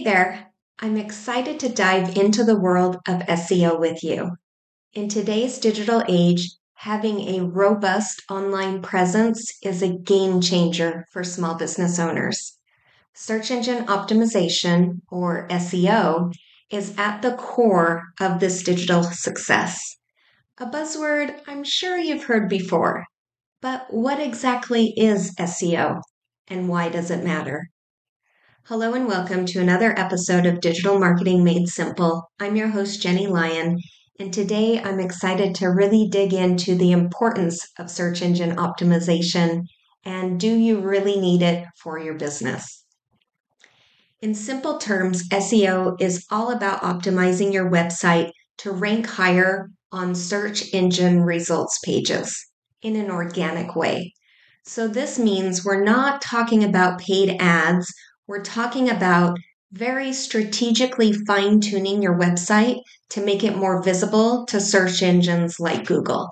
Hey there, I'm excited to dive into the world of SEO with you. In today's digital age, having a robust online presence is a game changer for small business owners. Search engine optimization, or SEO, is at the core of this digital success. A buzzword I'm sure you've heard before. But what exactly is SEO and why does it matter? Hello and welcome to another episode of Digital Marketing Made Simple. I'm your host, Jennie Lyon, and today I'm excited to really dig into the importance of search engine optimization and do you really need it for your business? In simple terms, SEO is all about optimizing your website to rank higher on search engine results pages in an organic way. So, this means we're not talking about paid ads we're talking about very strategically fine tuning your website to make it more visible to search engines like Google.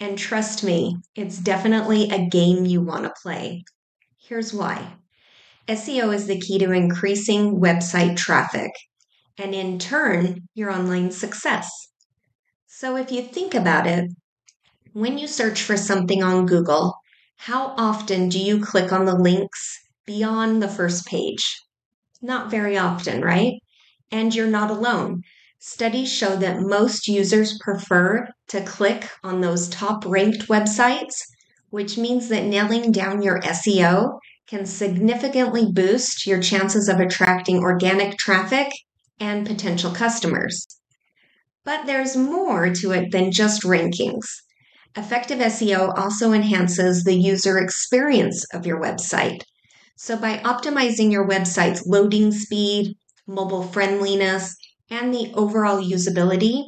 And trust me, it's definitely a game you want to play. Here's why SEO is the key to increasing website traffic and, in turn, your online success. So, if you think about it, when you search for something on Google, how often do you click on the links beyond the first page. Not very often, right? And you're not alone. Studies show that most users prefer to click on those top ranked websites, which means that nailing down your SEO can significantly boost your chances of attracting organic traffic and potential customers. But there's more to it than just rankings. Effective SEO also enhances the user experience of your website. So, by optimizing your website's loading speed, mobile friendliness, and the overall usability,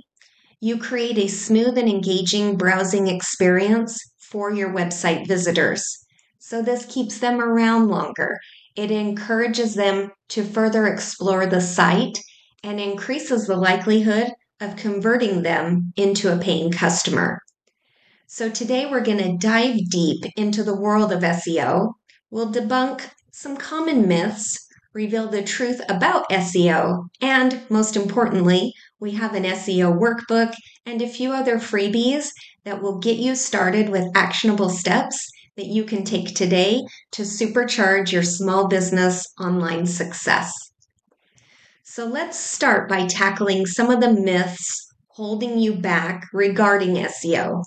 you create a smooth and engaging browsing experience for your website visitors. So, this keeps them around longer. It encourages them to further explore the site and increases the likelihood of converting them into a paying customer. So, today we're going to dive deep into the world of SEO. We'll debunk some common myths, reveal the truth about SEO, and most importantly, we have an SEO workbook and a few other freebies that will get you started with actionable steps that you can take today to supercharge your small business online success. So let's start by tackling some of the myths holding you back regarding SEO.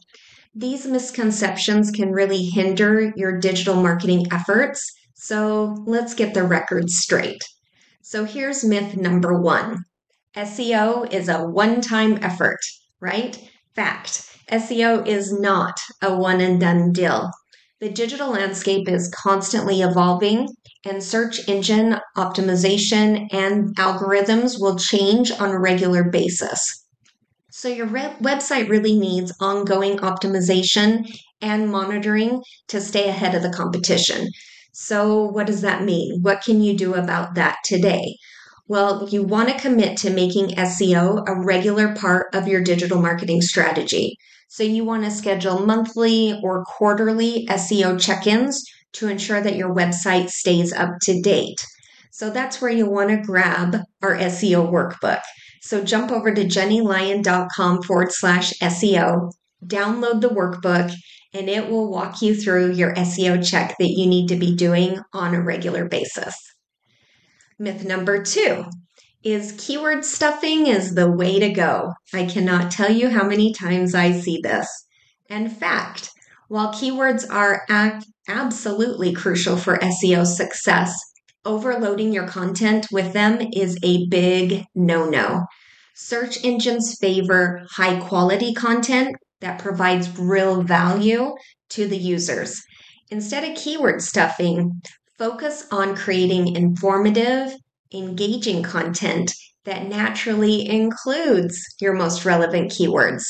These misconceptions can really hinder your digital marketing efforts so let's get the record straight. So here's myth number one SEO is a one time effort, right? Fact SEO is not a one and done deal. The digital landscape is constantly evolving, and search engine optimization and algorithms will change on a regular basis. So, your re- website really needs ongoing optimization and monitoring to stay ahead of the competition. So, what does that mean? What can you do about that today? Well, you want to commit to making SEO a regular part of your digital marketing strategy. So, you want to schedule monthly or quarterly SEO check ins to ensure that your website stays up to date. So, that's where you want to grab our SEO workbook. So, jump over to jennielyon.com forward slash SEO, download the workbook, and it will walk you through your SEO check that you need to be doing on a regular basis. Myth number two is keyword stuffing is the way to go. I cannot tell you how many times I see this. In fact, while keywords are absolutely crucial for SEO success, overloading your content with them is a big no no. Search engines favor high quality content that provides real value to the users. Instead of keyword stuffing, focus on creating informative, engaging content that naturally includes your most relevant keywords.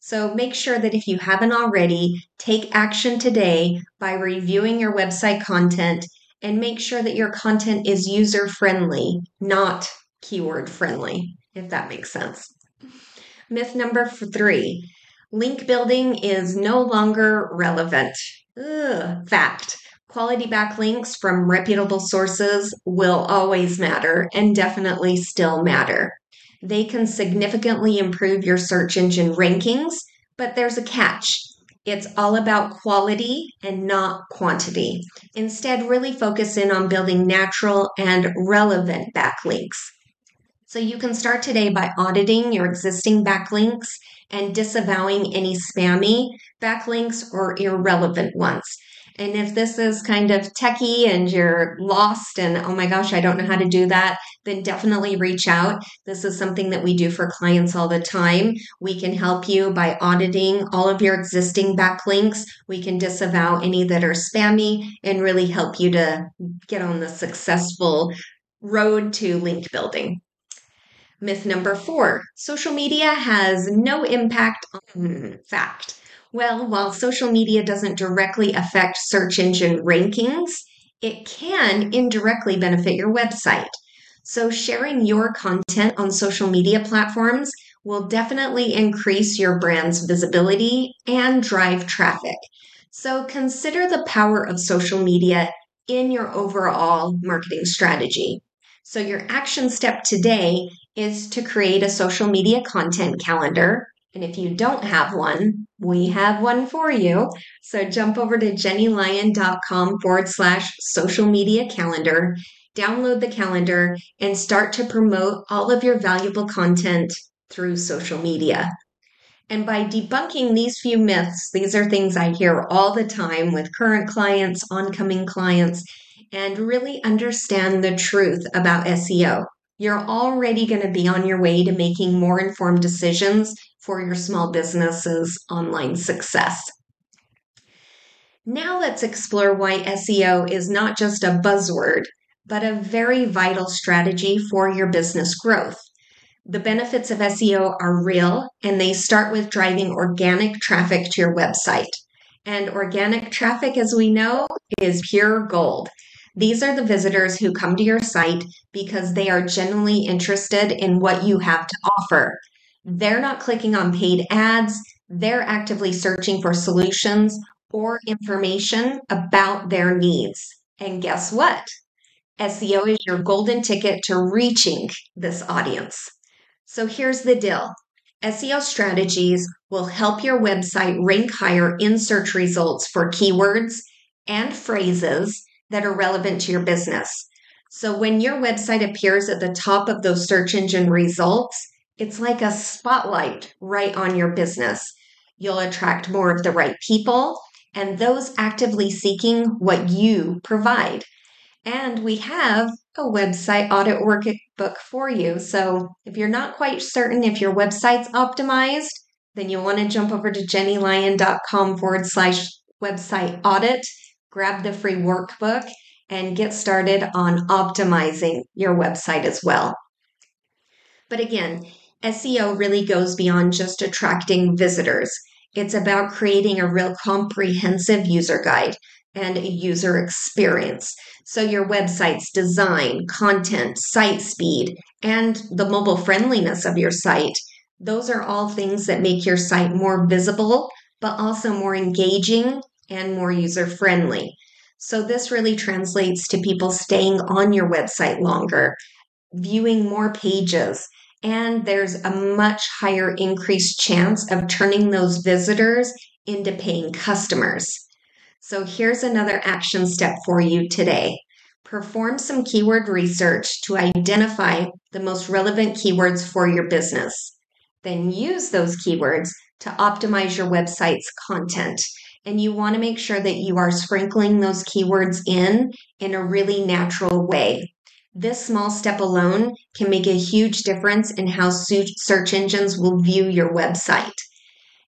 So make sure that if you haven't already, take action today by reviewing your website content and make sure that your content is user friendly, not keyword friendly, if that makes sense. Myth number three link building is no longer relevant. Ugh, fact. Quality backlinks from reputable sources will always matter and definitely still matter. They can significantly improve your search engine rankings, but there's a catch. It's all about quality and not quantity. Instead, really focus in on building natural and relevant backlinks. So you can start today by auditing your existing backlinks and disavowing any spammy backlinks or irrelevant ones. And if this is kind of techie and you're lost and oh my gosh, I don't know how to do that, then definitely reach out. This is something that we do for clients all the time. We can help you by auditing all of your existing backlinks. We can disavow any that are spammy and really help you to get on the successful road to link building. Myth number four social media has no impact on hmm, fact. Well, while social media doesn't directly affect search engine rankings, it can indirectly benefit your website. So, sharing your content on social media platforms will definitely increase your brand's visibility and drive traffic. So, consider the power of social media in your overall marketing strategy. So, your action step today is to create a social media content calendar and if you don't have one, we have one for you. So jump over to jennielyon.com forward slash social media calendar, download the calendar, and start to promote all of your valuable content through social media. And by debunking these few myths, these are things I hear all the time with current clients, oncoming clients, and really understand the truth about SEO. You're already going to be on your way to making more informed decisions for your small business's online success. Now let's explore why SEO is not just a buzzword, but a very vital strategy for your business growth. The benefits of SEO are real and they start with driving organic traffic to your website. And organic traffic, as we know, is pure gold. These are the visitors who come to your site because they are genuinely interested in what you have to offer. They're not clicking on paid ads, they're actively searching for solutions or information about their needs. And guess what? SEO is your golden ticket to reaching this audience. So here's the deal SEO strategies will help your website rank higher in search results for keywords and phrases that are relevant to your business. So when your website appears at the top of those search engine results, it's like a spotlight right on your business. You'll attract more of the right people and those actively seeking what you provide. And we have a website audit workbook for you. So if you're not quite certain if your website's optimized, then you'll want to jump over to jennielyon.com forward slash website audit, grab the free workbook, and get started on optimizing your website as well. But again, SEO really goes beyond just attracting visitors. It's about creating a real comprehensive user guide and a user experience. So, your website's design, content, site speed, and the mobile friendliness of your site, those are all things that make your site more visible, but also more engaging and more user friendly. So, this really translates to people staying on your website longer, viewing more pages, and there's a much higher increased chance of turning those visitors into paying customers. So here's another action step for you today. Perform some keyword research to identify the most relevant keywords for your business. Then use those keywords to optimize your website's content. And you want to make sure that you are sprinkling those keywords in in a really natural way. This small step alone can make a huge difference in how search engines will view your website.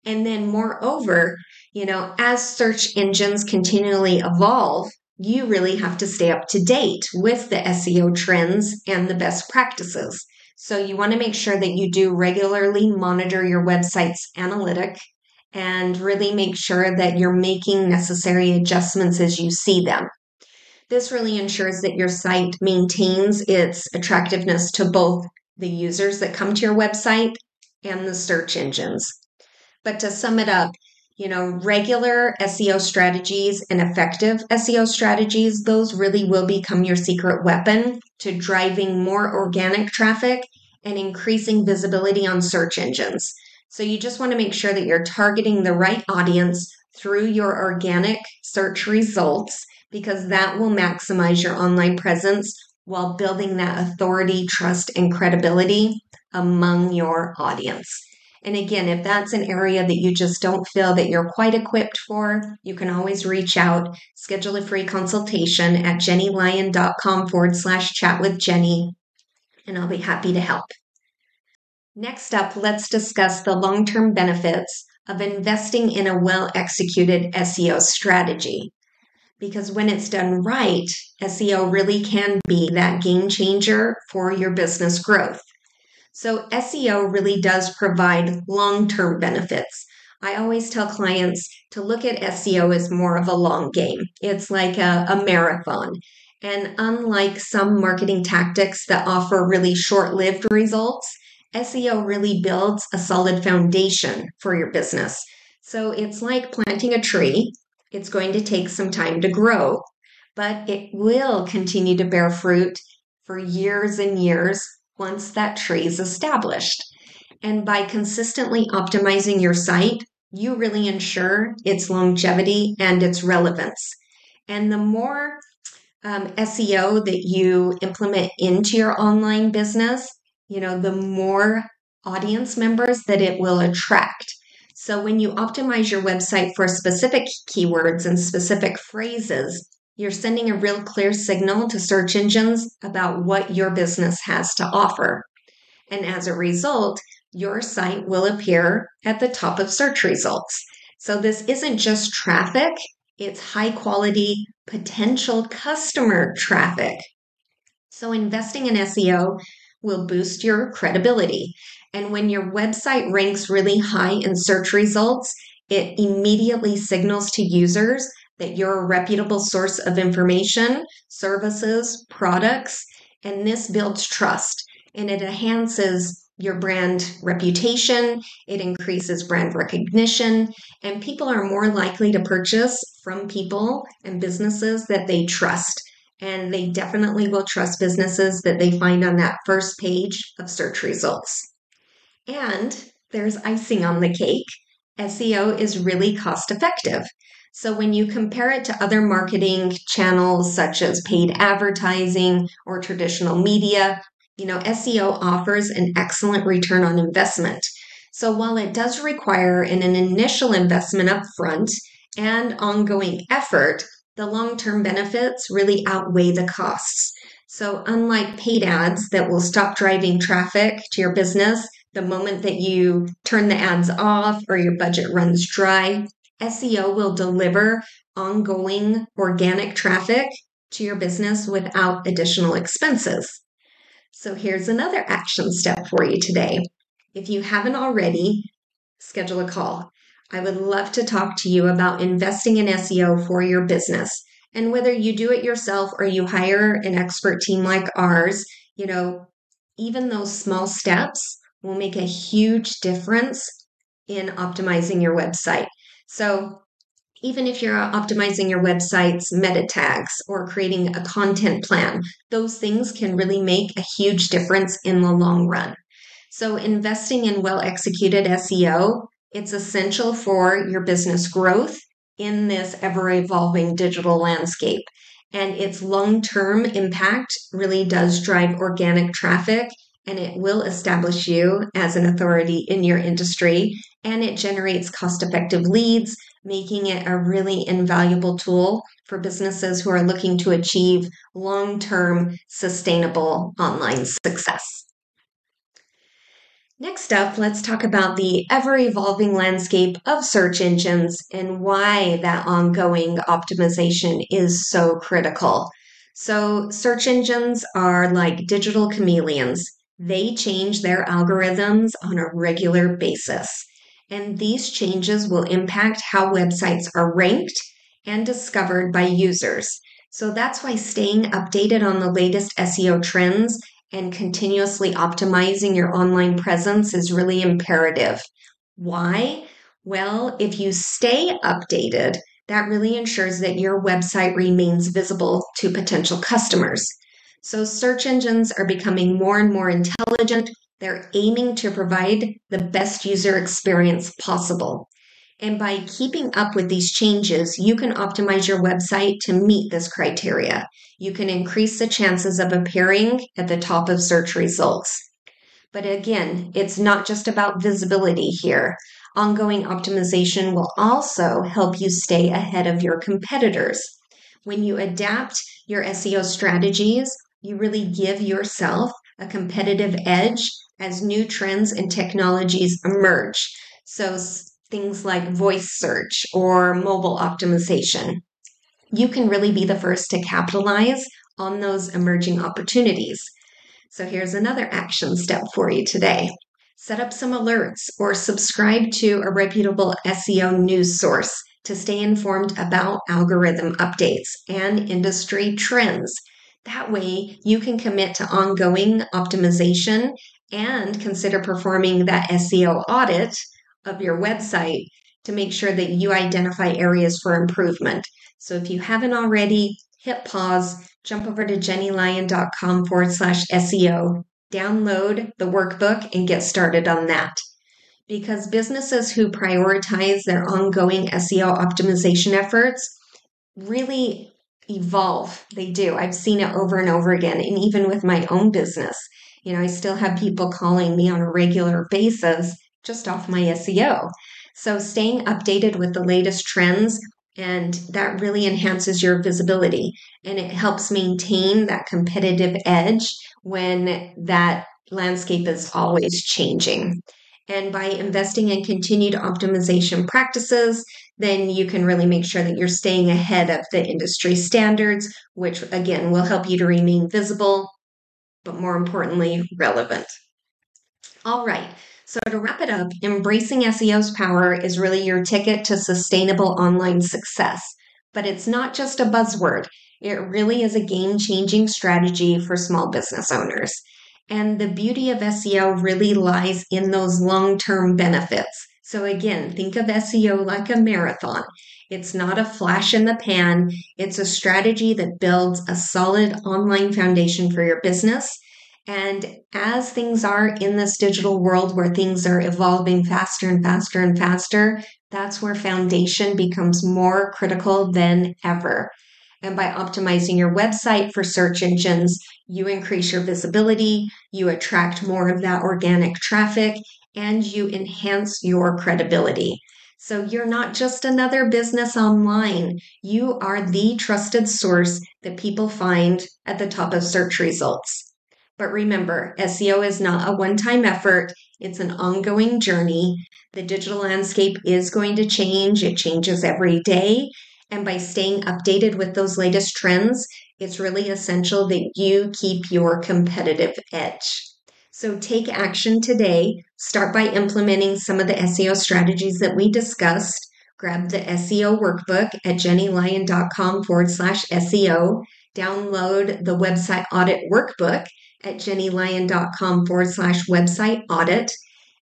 And then, moreover, you know, as search engines continually evolve, you really have to stay up to date with the SEO trends and the best practices. So you want to make sure that you do regularly monitor your website's analytic and really make sure that you're making necessary adjustments as you see them. This really ensures that your site maintains its attractiveness to both the users that come to your website and the search engines. But to sum it up, you know, regular SEO strategies and effective SEO strategies, those really will become your secret weapon to driving more organic traffic and increasing visibility on search engines. So you just want to make sure that you're targeting the right audience through your organic search results because that will maximize your online presence while building that authority, trust, and credibility among your audience. And again, if that's an area that you just don't feel that you're quite equipped for, you can always reach out, schedule a free consultation at jennielyon.com forward slash chat with Jennie, and I'll be happy to help. Next up, let's discuss the long term benefits of investing in a well executed SEO strategy. Because when it's done right, SEO really can be that game changer for your business growth. So SEO really does provide long term benefits. I always tell clients to look at SEO as more of a long game. It's like a, a marathon. And unlike some marketing tactics that offer really short lived results, SEO really builds a solid foundation for your business. So it's like planting a tree. It's going to take some time to grow, but it will continue to bear fruit for years and years once that tree is established. And by consistently optimizing your site, you really ensure its longevity and its relevance. And the more um, SEO that you implement into your online business, you know, the more audience members that it will attract. So when you optimize your website for specific keywords and specific phrases, you're sending a real clear signal to search engines about what your business has to offer. And as a result, your site will appear at the top of search results. So this isn't just traffic, it's high quality potential customer traffic. So investing in SEO will boost your credibility. And when your website ranks really high in search results, it immediately signals to users that you're a reputable source of information, services, products, and this builds trust and it enhances your brand reputation, it increases brand recognition, and people are more likely to purchase from people and businesses that they trust. And they definitely will trust businesses that they find on that first page of search results. And there's icing on the cake. SEO is really cost effective. So when you compare it to other marketing channels such as paid advertising or traditional media, you know, SEO offers an excellent return on investment. So while it does require an, an initial investment up front and ongoing effort, the long-term benefits really outweigh the costs. So unlike paid ads that will stop driving traffic to your business the moment that you turn the ads off or your budget runs dry, SEO will deliver ongoing organic traffic to your business without additional expenses. So here's another action step for you today. If you haven't already, schedule a call. I would love to talk to you about investing in SEO for your business. And whether you do it yourself or you hire an expert team like ours, you know, even those small steps will make a huge difference in optimizing your website. So even if you're optimizing your website's meta tags or creating a content plan, those things can really make a huge difference in the long run. So investing in well executed SEO It's essential for your business growth in this ever evolving digital landscape. And its long term impact really does drive organic traffic and it will establish you as an authority in your industry. And it generates cost effective leads, making it a really invaluable tool for businesses who are looking to achieve long term sustainable online success. Next up, let's talk about the ever evolving landscape of search engines and why that ongoing optimization is so critical. So, search engines are like digital chameleons, they change their algorithms on a regular basis. And these changes will impact how websites are ranked and discovered by users. So that's why staying updated on the latest SEO trends and continuously optimizing your online presence is really imperative. Why? Well, if you stay updated, that really ensures that your website remains visible to potential customers. So, search engines are becoming more and more intelligent. They're aiming to provide the best user experience possible. And by keeping up with these changes, you can optimize your website to meet this criteria. You can increase the chances of appearing at the top of search results. But again, it's not just about visibility here. Ongoing optimization will also help you stay ahead of your competitors. When you adapt your SEO strategies, you really give yourself a competitive edge as new trends and technologies emerge. So, things like voice search or mobile optimization. You can really be the first to capitalize on those emerging opportunities. So here's another action step for you today. Set up some alerts or subscribe to a reputable SEO news source to stay informed about algorithm updates and industry trends. That way, you can commit to ongoing optimization and consider performing that SEO audit of your website to make sure that you identify areas for improvement. So if you haven't already, hit pause, jump over to jennielyon.com forward slash SEO, download the workbook, and get started on that. Because businesses who prioritize their ongoing SEO optimization efforts really evolve. They do. I've seen it over and over again. And even with my own business, you know, I still have people calling me on a regular basis just off my SEO. So staying updated with the latest trends and that really enhances your visibility and it helps maintain that competitive edge when that landscape is always changing. And by investing in continued optimization practices, then you can really make sure that you're staying ahead of the industry standards, which again will help you to remain visible, but more importantly, relevant. All right. So, to wrap it up, embracing SEO's power is really your ticket to sustainable online success. But it's not just a buzzword, it really is a game changing strategy for small business owners. And the beauty of SEO really lies in those long term benefits. So, again, think of SEO like a marathon. It's not a flash in the pan, it's a strategy that builds a solid online foundation for your business and as things are in this digital world where things are evolving faster and faster and faster, that's where foundation becomes more critical than ever. And by optimizing your website for search engines, you increase your visibility, you attract more of that organic traffic, and you enhance your credibility. So you're not just another business online. You are the trusted source that people find at the top of search results. But remember, SEO is not a one time effort, it's an ongoing journey. The digital landscape is going to change, it changes every day. And by staying updated with those latest trends, it's really essential that you keep your competitive edge. So take action today. Start by implementing some of the SEO strategies that we discussed. Grab the SEO workbook at jennielyon.com forward slash SEO. Download the website audit workbook at jennielyon.com forward slash website audit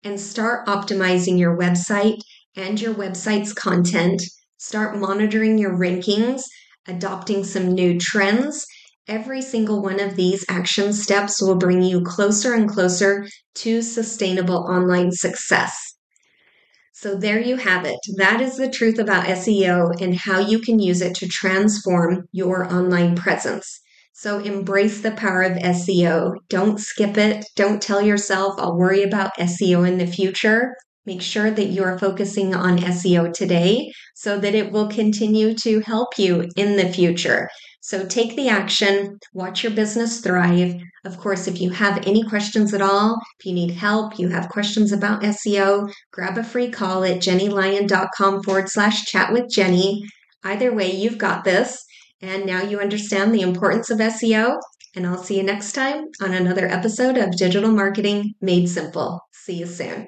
and start optimizing your website and your website's content. Start monitoring your rankings, adopting some new trends. Every single one of these action steps will bring you closer and closer to sustainable online success. So, there you have it. That is the truth about SEO and how you can use it to transform your online presence. So, embrace the power of SEO. Don't skip it. Don't tell yourself, I'll worry about SEO in the future. Make sure that you are focusing on SEO today so that it will continue to help you in the future. So take the action, watch your business thrive. Of course, if you have any questions at all, if you need help, you have questions about SEO, grab a free call at jennielyon.com forward slash chat with Jennie. Either way, you've got this. And now you understand the importance of SEO. And I'll see you next time on another episode of Digital Marketing Made Simple. See you soon.